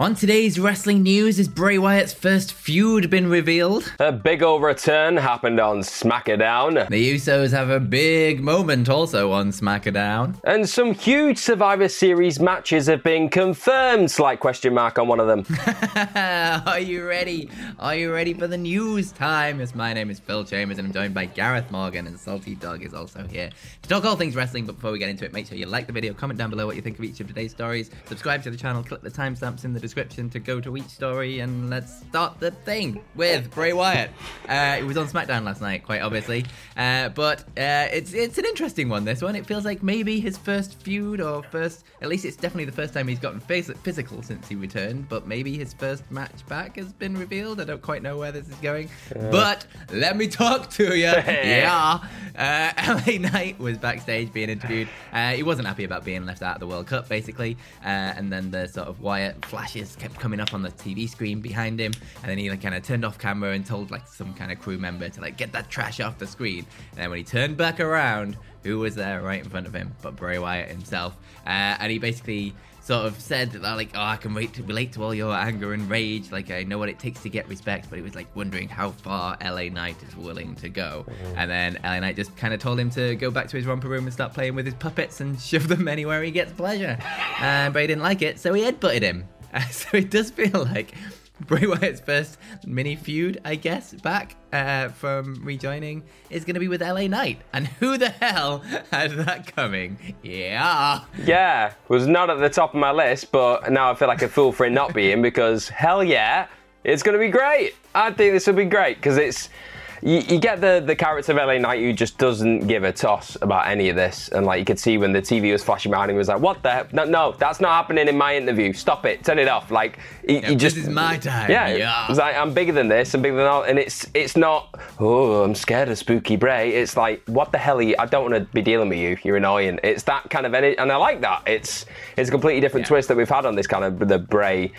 On today's wrestling news, is Bray Wyatt's first feud been revealed? A big old return happened on SmackDown. The Usos have a big moment also on SmackDown. And some huge Survivor Series matches have been confirmed. Slight question mark on one of them. Are you ready? Are you ready for the news time? Yes, my name is Phil Chambers and I'm joined by Gareth Morgan and Salty Dog is also here to talk all things wrestling. But before we get into it, make sure you like the video, comment down below what you think of each of today's stories, subscribe to the channel, click the timestamps in the description to go to each story, and let's start the thing with Bray Wyatt. Uh, it was on SmackDown last night, quite obviously, uh, but uh, it's it's an interesting one. This one, it feels like maybe his first feud, or first, at least it's definitely the first time he's gotten phys- physical since he returned. But maybe his first match back has been revealed. I don't quite know where this is going, but let me talk to you. yeah, uh, LA Knight was backstage being interviewed. Uh, he wasn't happy about being left out of the World Cup, basically, uh, and then the sort of Wyatt flashes kept coming up on the TV screen behind him, and then he like kind of turned off camera and told like some kind of crew member to like get that trash off the screen. And then when he turned back around, who was there right in front of him but Bray Wyatt himself? Uh, and he basically sort of said that like, oh, I can relate to, relate to all your anger and rage. Like, I know what it takes to get respect, but he was like wondering how far LA Knight is willing to go. And then LA Knight just kind of told him to go back to his romper room and start playing with his puppets and shove them anywhere he gets pleasure. Uh, but he didn't like it, so he headbutted him. Uh, so it does feel like Bray Wyatt's first mini feud, I guess, back uh, from rejoining is going to be with LA Knight. And who the hell had that coming? Yeah. Yeah, was not at the top of my list, but now I feel like a fool for it not being because hell yeah, it's going to be great. I think this will be great because it's. You, you get the, the character of LA Knight who just doesn't give a toss about any of this. And like you could see when the TV was flashing behind him, he was like, What the heck? No, no, that's not happening in my interview. Stop it. Turn it off. Like, he, Yeah, he just. this is my time. Yeah, Yeah. Like I'm bigger than this, I'm bigger than all, and it's it's not. Oh, I'm scared of Spooky Bray. It's like, what the hell are you? I don't want to be dealing with you. You're annoying. It's that kind of energy, and I like that. It's it's a completely different Yeah. twist that we've had on this kind of the Bray.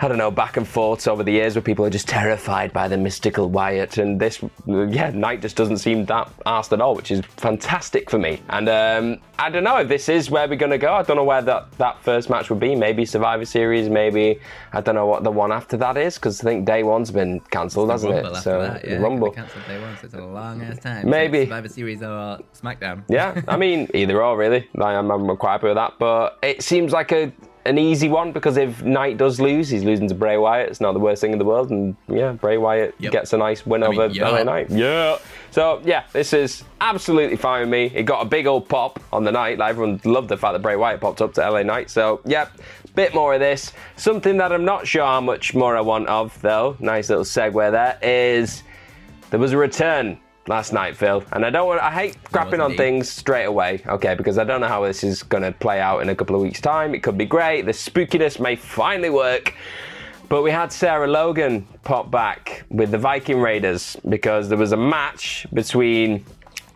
I don't know, back and forths over the years where people are just terrified by the mystical Wyatt, and this, yeah, Knight just doesn't seem that arsed at all, which is fantastic for me. And um, I don't know if this is where we're going to go. I don't know where that, that first match would be. Maybe Survivor Series, maybe, I don't know what the one after that is, because I think day one's been cancelled, hasn't Rumble it? after that, yeah. Rumble. Cancelled day one, so it's a long ass time. Maybe. Survivor Series or SmackDown. Yeah, I mean, either or, really. I- I'm, I'm quite happy with that. But it seems like a an easy one because if Knight does lose, he's losing to Bray Wyatt. It's not the worst thing in the world. And yeah, Bray Wyatt Yep. gets a nice win I mean, over yeah. LA Knight. Yeah. So yeah, this is absolutely fine with me. It got a big old pop on the night. Like everyone loved the fact that Bray Wyatt popped up to LA Knight. So yeah, bit more of this. Something that I'm not sure how much more I want of though. Nice little segue there is there was a return last night, Phil, and I don't want. I hate crapping on things straight away, okay? Because I don't know how this is going to play out in a couple of weeks' time. It could be great. The spookiness may finally work. But we had Sarah Logan pop back with the Viking Raiders because there was a match between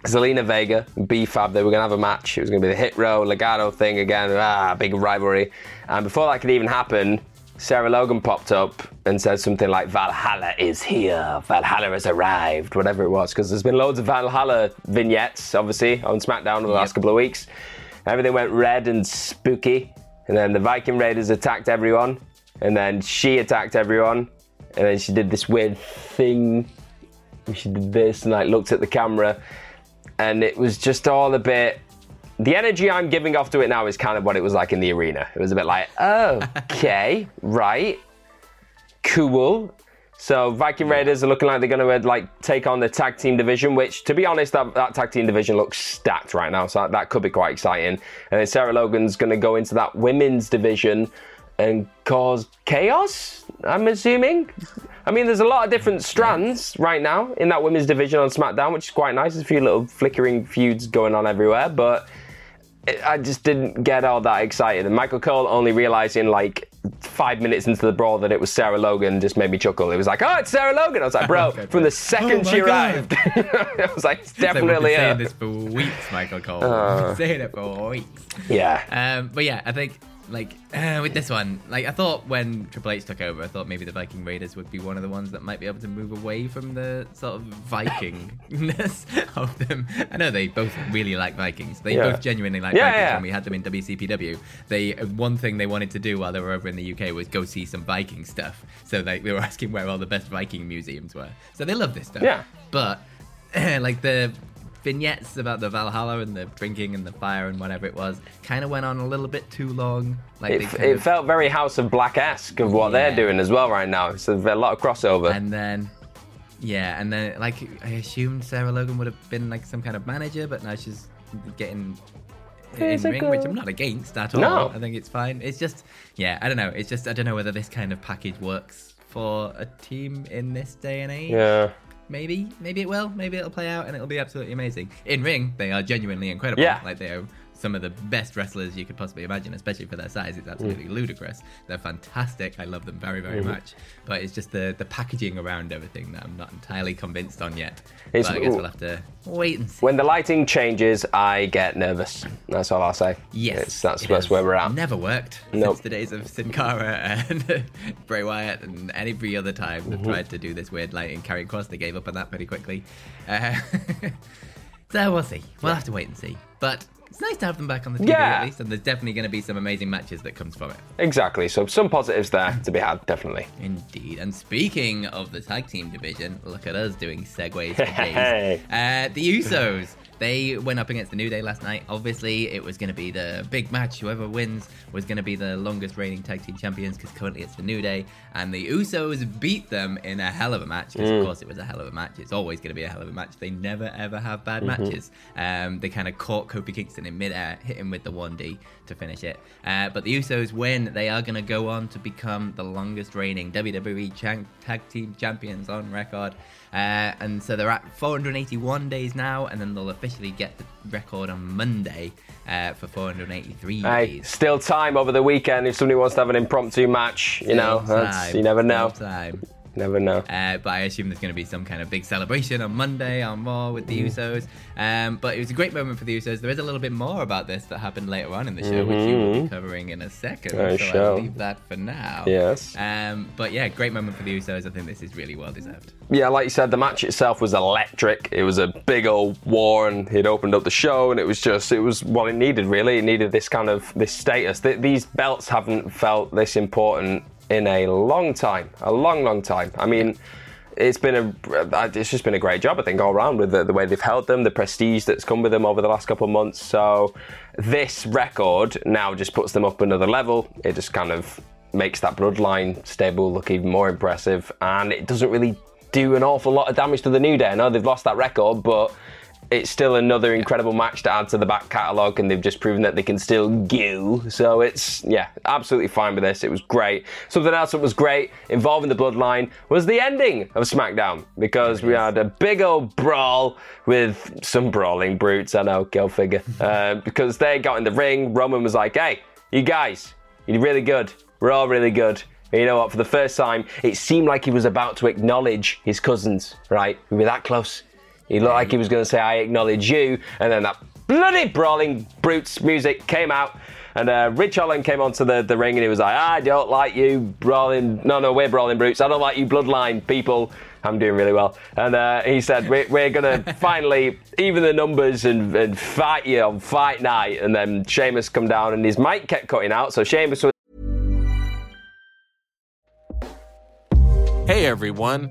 Zelina Vega and B-Fab. They were going to have a match. It was going to be the Hit Row Legado thing again. Ah, big rivalry. And before that could even happen, Sarah Logan popped up and said something like Valhalla is here, Valhalla has arrived, whatever it was, because there's been loads of Valhalla vignettes, obviously, on SmackDown over the last couple of weeks. Everything went red and spooky, and then the Viking Raiders attacked everyone, and then she attacked everyone, and then she did this weird thing. She did this and like looked at the camera, and it was just all a bit the energy I'm giving off to it now is kind of what it was like in the arena. It was a bit like, oh, okay, right, cool. So Viking Raiders are looking like they're going to uh, like take on the tag team division, which, to be honest, that, that tag team division looks stacked right now. So that, that could be quite exciting. And then Sarah Logan's going to go into that women's division and cause chaos. I'm assuming. I mean, there's a lot of different strands right now in that women's division on SmackDown, which is quite nice. There's a few little flickering feuds going on everywhere, but I just didn't get all that excited. And Michael Cole only realizing like five minutes into the brawl that it was Sarah Logan just made me chuckle. It was like, oh, it's Sarah Logan. I was like, bro, from the second Oh she arrived, I was like, it's So we've been saying her. this for weeks, Michael Cole. Been saying it for weeks. Yeah. Um, but yeah, I think like uh, with this one, like I thought when Triple H took over, I thought maybe the Viking Raiders would be one of the ones that might be able to move away from the sort of Vikingness of them. I know they both really like Vikings. They Yeah. both genuinely like Yeah, Vikings yeah. when we had them in WCPW. They uh, one thing they wanted to do while they were over in the UK was go see some Viking stuff. So they, they were asking where all the best Viking museums were. So they love this stuff. Yeah. But like the vignettes about the Valhalla and the drinking and the fire and whatever it was kind of went on a little bit too long. Like It, it of- felt very House of Black esque of what they're doing as well right now. It's a, a lot of crossover. and then yeah, and then like I assumed Sarah Logan would have been like some kind of manager, but now she's getting in ring, which I'm not against at all. No. I think it's fine. It's just yeah, I don't know. It's just I don't know whether this kind of package works for a team in this day and age. yeah. Maybe, maybe it will. Maybe it'll play out and it'll be absolutely amazing. In ring, they are genuinely incredible. Yeah. like they are some of the best wrestlers you could possibly imagine, especially for their size. It's absolutely Mm. ludicrous. They're fantastic. I love them very, very Mm-hmm. much. But it's just the the packaging around everything that I'm not entirely convinced on yet. It's- but I guess we'll have to wait and see. When the lighting changes, I get nervous. That's all I'll say. Yes, It's, that's, it that's where we're at. Never worked Nope. since the days of Sin Cara and Bray Wyatt and every other time Mm-hmm. they've tried to do this weird lighting carrying cross. They gave up on that pretty quickly. Uh, so we'll see. We'll have to wait and see. But it's nice to have them back on the TV Yeah. at least, and there's definitely going to be some amazing matches that comes from it. Exactly. So some positives there to be had, definitely. Indeed. And speaking of the tag team division, look at us doing segues Hey. Uh, the Usos. They went up against the New Day last night. Obviously, it was going to be the big match. Whoever wins was going to be the longest reigning tag team champions because currently it's the New Day. And the Usos beat them in a hell of a match because, of course, it was a hell of a match. It's always going to be a hell of a match. They never, ever have bad matches. Um, they kind of caught Kofi Kingston in midair, hit him with the 1D to finish it. Uh, but the Usos win. They are going to go on to become the longest reigning WWE chan- tag team champions on record. Uh, and so they're at 481 days now, and then they'll officially get the record on Monday uh, for 483 Hey, days. still time over the weekend if somebody wants to have an impromptu match. You know, Still that's, you never know. Never know. Uh, but I assume there's going to be some kind of big celebration on Monday on Raw with the Usos. Um, but it was a great moment for the Usos. There is a little bit more about this that happened later on in the show, which you will be covering in a second. I so shall. I'll leave that for now. Yes. Um, but yeah, great moment for the Usos. I think this is really well deserved. Yeah, like you said, the match itself was electric. It was a big old war, and it opened up the show, and it was just, it was what it needed, really. It needed this kind of, this status. Th- These belts haven't felt this important in a long time. A long, long time. I mean, it's been a, uh, it's just been a great job, I think, all around with the, the way they've held them, the prestige that's come with them over the last couple of months. So this record now just puts them up another level. It just kind of makes that bloodline stable look even more impressive, and it doesn't really do an awful lot of damage to the New Day. I know they've lost that record, but it's still another incredible match to add to the back catalogue, and they've just proven that they can still go. So it's, yeah, absolutely fine with this. It was great. Something else that was great involving the bloodline was the ending of SmackDown because we had a big old brawl with some brawling brutes. I know, go figure. uh, because they got in the ring, Roman was like, hey, you guys, you're really good. We're all really good. You know what? For the first time, it seemed like he was about to acknowledge his cousins, right? We were that close. He looked like he was going to say, I acknowledge you. And then that bloody brawling brutes music came out. And uh, Ridge Holland came onto the, the ring and he was like, I don't like you brawling. No, no, we're brawling brutes. I don't like you bloodline people. I'm doing really well. And uh, he said, We're, we're going to finally even the numbers and, and fight you on fight night. And then Sheamus come down and his mic kept cutting out. So Sheamus was. Hey everyone,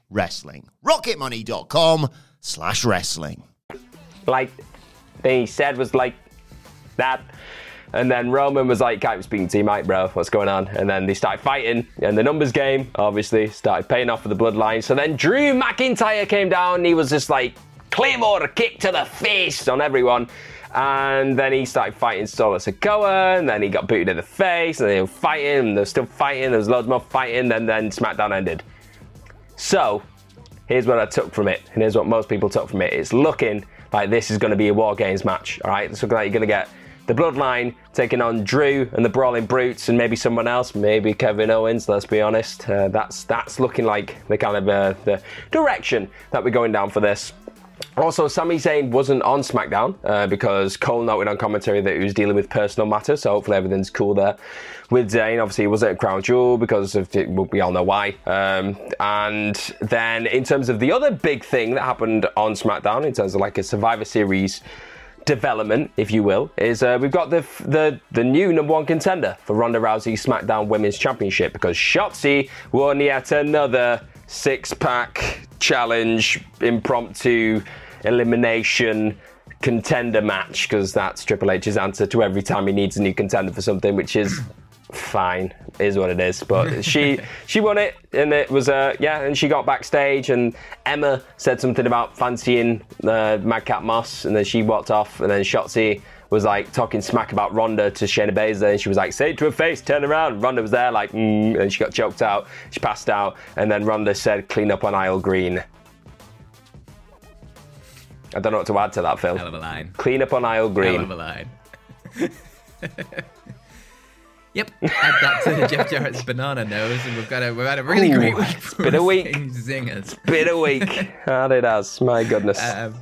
wrestling. rocketmoney.com slash wrestling. like they said was like that. And then Roman was like, I'm speaking to you, Mike, bro. What's going on? And then they started fighting. And the numbers game, obviously, started paying off for the bloodline. So then Drew McIntyre came down. he was just like, Claymore kick to the face on everyone. And then he started fighting Solo Sikoa. And then he got booted in the face. And they were fighting. And they're still fighting. There was loads more fighting. And then SmackDown ended. So here's what I took from it, and here's what most people took from it. It's looking like this is going to be a War Games match, all right? It's looking like you're going to get the Bloodline taking on Drew and the Brawling Brutes, and maybe someone else, maybe Kevin Owens. Let's be honest. Uh, that's that's looking like the kind of uh, the direction that we're going down for this. Also, Sami Zayn wasn't on SmackDown uh, because Cole noted on commentary that he was dealing with personal matters, so hopefully everything's cool there. With Zayn, obviously, he wasn't at Crown Jewel because of we all know why. Um, and then, in terms of the other big thing that happened on SmackDown, in terms of like a Survivor Series development, if you will, is uh, we've got the the the new number one contender for Ronda Rousey's SmackDown Women's Championship because Shotzi won yet another six pack challenge impromptu elimination contender match because that's Triple H's answer to every time he needs a new contender for something, which is fine, is what it is. But she she won it, and it was uh yeah, and she got backstage, and Emma said something about fancying uh, Madcap Moss, and then she walked off, and then Shotzi was like talking smack about Ronda to Shayna Baszler, and she was like, "Say it to her face, turn around." Ronda was there, like, mm, and she got choked out. She passed out, and then Ronda said, "Clean up on aisle green." I don't know what to add to that, Phil. Hell of a line. Clean up on aisle green. Hell of a line. yep, add that to Jeff Jarrett's banana nose, and we've got a we've had a really Ooh, great week. it's been a week. Zingers. Bit a week. That it has. My goodness. Um,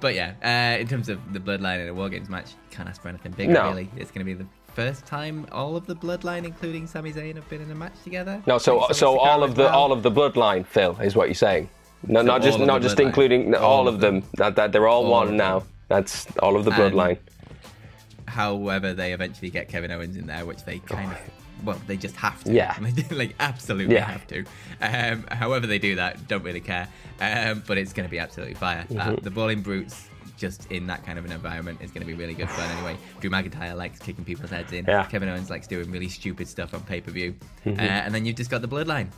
but yeah, uh, in terms of the bloodline in a War Games match, can't ask for anything bigger. No. Really, it's going to be the first time all of the bloodline, including Sami Zayn, have been in a match together. No, so Like, so all of the well. all of the bloodline, Phil, is what you're saying. No, So not just not just bloodline. including all, All of them. them. That, that they're all, All one now. That's all of the And- bloodline. However, they eventually get Kevin Owens in there, which they kind of. Well, they just have to. Yeah. like absolutely Yeah. have to. Um, however they do that, don't really care. Um, but it's going to be absolutely fire. Uh, Mm-hmm. the Brawling Brutes, just in that kind of an environment, is going to be really good fun. Anyway, Drew McIntyre likes kicking people's heads in. Yeah. Mm-hmm. Kevin Owens likes doing really stupid stuff on pay per view. Uh, and then you've just got the Bloodline.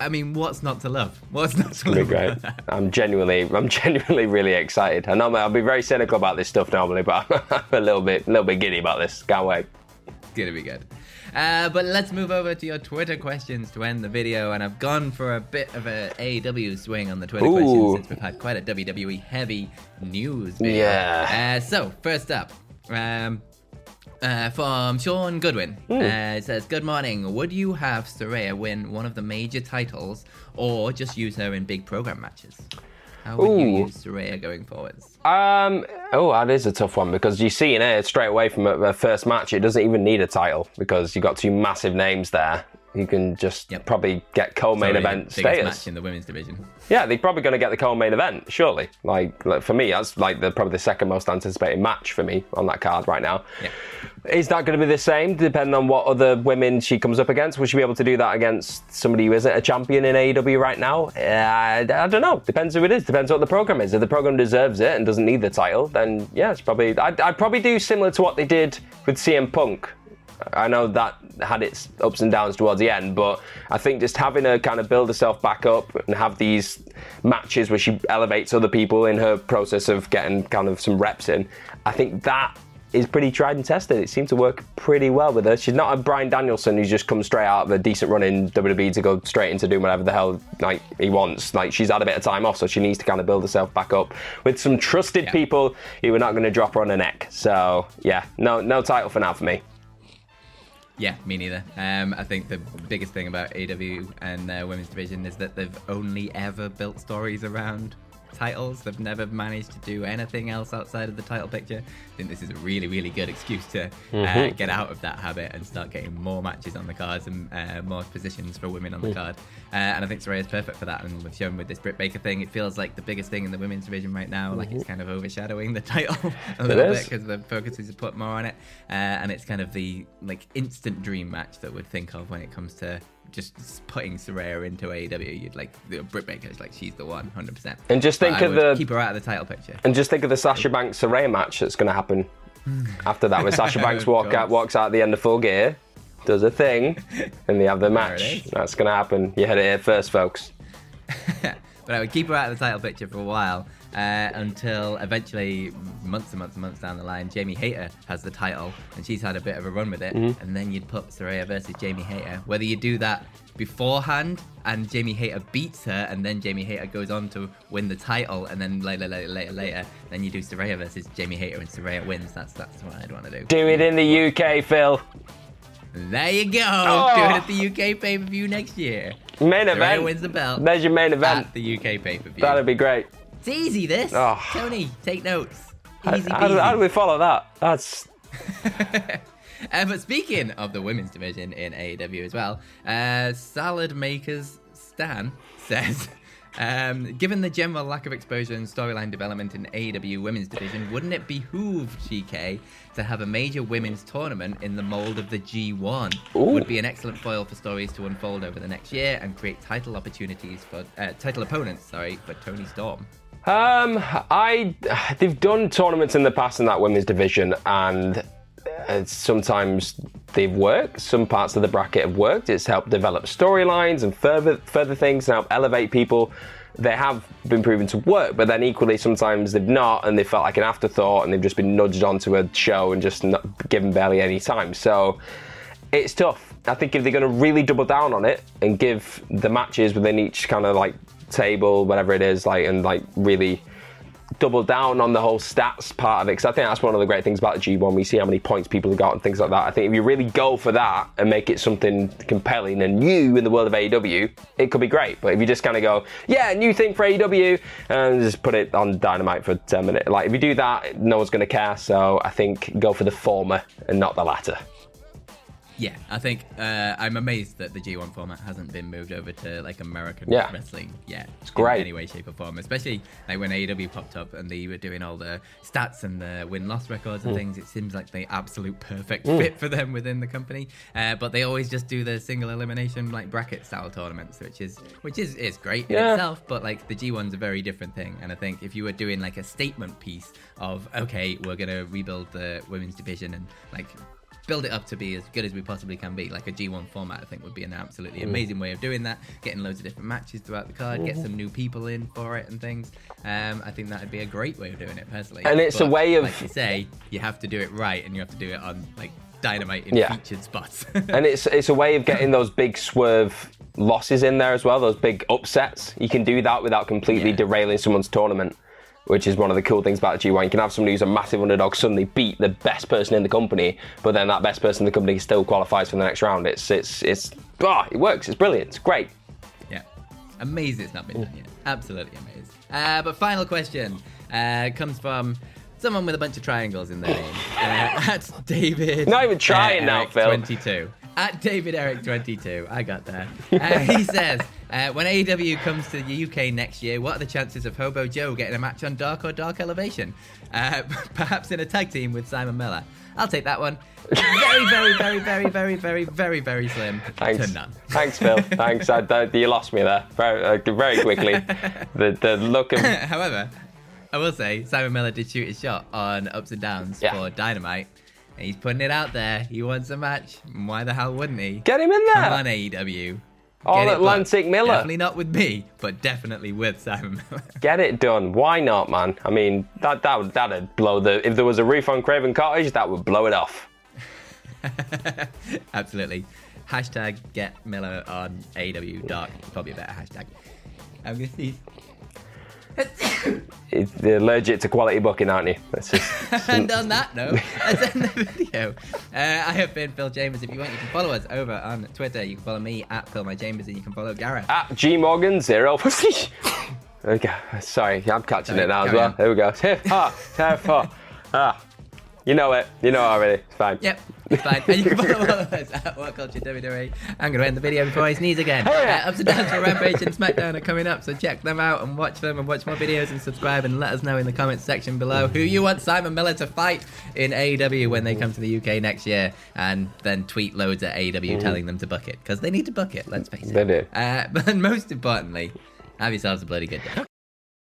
I mean, what's not to love? What's not to love? great. I'm genuinely, I'm genuinely really excited. I know I'll be very cynical about this stuff normally, but I'm a little bit, a little bit giddy about this. Can't wait. It's gonna be good. Uh, but let's move over to your Twitter questions to end the video. And I've gone for a bit of a AEW swing on the Twitter Ooh. questions since we've had quite a WWE heavy news video. Yeah. Uh, so first up, um, uh, from Sean Goodwin, Hmm. uh, it says, "Good morning. Would you have Saraya win one of the major titles, or just use her in big program matches?" How would you Ooh. use Saraya going forwards? Um, oh, that is a tough one because you see in it straight away from a, a first match, it doesn't even need a title because you've got two massive names there. You can just Yep. probably get co-main Sorry, event status. match in the women's division. Yeah, they're probably going to get the co-main event, surely. Like, like, for me, that's like the probably the second most anticipated match for me on that card right now. Yeah. Is that going to be the same, depending on what other women she comes up against? Will she be able to do that against somebody who isn't a champion in AEW right now? Uh, I, I don't know. Depends who it is. Depends what the program is. If the program deserves it and doesn't need the title, then yeah, it's probably. I'd, I'd probably do similar to what they did with CM Punk. I know that had its ups and downs towards the end, but I think just having her kind of build herself back up and have these matches where she elevates other people in her process of getting kind of some reps in, I think that is pretty tried and tested. It seemed to work pretty well with her. She's not a Bryan Danielson who's just come straight out of a decent run in WWE to go straight into doing whatever the hell like he wants. Like she's had a bit of time off, so she needs to kind of build herself back up with some trusted Yeah. people who are not going to drop her on her neck. So yeah, no no title for now for me. Yeah, me neither. Um, I think the biggest thing about AEW and their women's division is that they've only ever built stories around titles. They've never managed to do anything else outside of the title picture. I think this is a really, really good excuse to uh, get out of that habit and start getting more matches on the cards and uh, more positions for women on the card. Uh, and I think Saraya is perfect for that. And we've shown with this Britt Baker thing, it feels like the biggest thing in the women's division right now. Like it's kind of overshadowing the title a little is. bit because the focus is put more on it, uh, and it's kind of the like instant dream match that we'd think of when it comes to just putting Saraya into AEW. You'd like the Baker's like she's the one, hundred percent. And just think of the- keep her out of the title picture. And just think of the Sasha Banks Saraya match that's going to happen hmm. after that, when Sasha Banks walk out, walks out at the end of Full Gear, does a thing, and they have the match. That's going to happen. You heard it here first, folks. but I would keep her out of the title picture for a while uh, until eventually, months and months and months down the line, Jamie Hayter has the title and she's had a bit of a run with it. Mm-hmm. And then you'd put Saraya versus Jamie Hayter. Whether you do that beforehand and Jamie Hayter beats her and then Jamie Hayter goes on to win the title and then later, later, later, later, then you do Saraya versus Jamie Hayter and Saraya wins. That's that's what I'd want to do. Do it in the UK, Phil. There you go. Oh. Do it at the UK pay per view next year. Main Saraya event. wins the belt. There's your main event. At the UK pay per view. That'd be great. It's easy, this. Oh. Tony, take notes. How, Easy how do, how do we follow that? That's Uh, but speaking of the women's division in AEW as well, uh, Salad Makers Stan says, um, given the general lack of exposure and storyline development in AEW women's division, wouldn't it behoove TK to have a major women's tournament in the mold of the G1? Ooh. Would be an excellent foil for stories to unfold over the next year and create title opportunities for uh, title opponents. Sorry, for Toni Storm. Um, I they've done tournaments in the past in that women's division, and uh, sometimes they've worked. Some parts of the bracket have worked. It's helped develop storylines and further further things and help elevate people. They have been proven to work, but then equally sometimes they've not, and they felt like an afterthought, and they've just been nudged onto a show and just not given barely any time. So it's tough. I think if they're going to really double down on it and give the matches within each kind of like table, whatever it is, like and like really double down on the whole stats part of it, because I think that's one of the great things about the G1. We see how many points people have got and things like that. I think if you really go for that and make it something compelling and new in the world of AEW, it could be great. But if you just kind of go, yeah, new thing for AEW, and just put it on Dynamite for 10 minutes, like if you do that, no one's going to care. So I think go for the former and not the latter. Yeah, I think uh, I'm amazed that the G1 format hasn't been moved over to like American Yeah. wrestling yet. It's great. In any way, shape, or form. Especially like when AEW popped up and they were doing all the stats and the win loss records and things. It seems like the absolute perfect fit for them within the company. Uh, but they always just do the single elimination like bracket style tournaments, which is which is is great in itself. But like the G1's a very different thing. And I think if you were doing like a statement piece of okay, we're gonna rebuild the women's division and like build it up to be as good as we possibly can be. Like a G1 format, I think would be an absolutely Mm. amazing way of doing that. Getting loads of different matches throughout the card, Mm-hmm. get some new people in for it and things. Um, I think that would be a great way of doing it personally. And it's a way of- like you say, you have to do it right, and you have to do it on like dynamite in Yeah. featured spots. and it's it's a way of getting those big swerve losses in there as well, those big upsets. You can do that without completely Yeah. derailing someone's tournament, which is one of the cool things about G1. You can have somebody who's a massive underdog suddenly beat the best person in the company, but then that best person in the company still qualifies for the next round. It's it's it's ah, it works. It's brilliant. It's great. Yeah. Amazed it's not been done yet. Absolutely amazed. Uh, but final question uh, comes from someone with a bunch of triangles in their name. Uh, at David. Not even trying uh, now, Phil. 22. At David Eric 22. I got that. Uh, he says, uh, when AEW comes to the UK next year, what are the chances of Hobo Joe getting a match on Dark or Dark Elevation? Uh, perhaps in a tag team with Simon Miller. I'll take that one. Very, very, very, very, very, very, very, very slim Thanks. to none. Thanks, Phil. Thanks. I, I, you lost me there very, uh, very quickly. The the look of However, I will say Simon Miller did shoot his shot on ups and downs Yeah. for Dynamite, and he's putting it out there. He wants a match. Why the hell wouldn't he? get him in there. Come on, AEW. All Get it Atlantic. Miller. Definitely not with me, but definitely with Simon Miller. Get it done. Why not, man? I mean, that that would that'd blow the. If there was a roof on Craven Cottage, that would blow it off. Absolutely. Hashtag get Miller on AEW Dark. Probably a better hashtag. I'm gonna sneeze. They're allergic to quality booking, aren't you? That's just, and on that note, let's end the video. Uh, I have been Phil Chambers. If you want, you can follow us over on Twitter. You can follow me at Phil My Chambers, and you can follow Gareth. at G Morgan zero. okay, sorry, I'm catching Sorry, it now as well. on. There we go. Tiff, ha, tiff, ha. Ah, you know it. You know it already. It's fine. Yep, it's fine. And you can follow us at What Culture WWE. I'm going to end the video before I sneeze again. yeah. Uh, ups and downs for Rampage and SmackDown are coming up, so check them out and watch them and watch more videos and subscribe and let us know in the comments section below who you want Simon Miller to fight in AEW when they come to the UK next year, and then tweet loads at AEW telling them to book it because they need to book it. Let's face it. They do. Uh, but most importantly, have yourselves a bloody good day.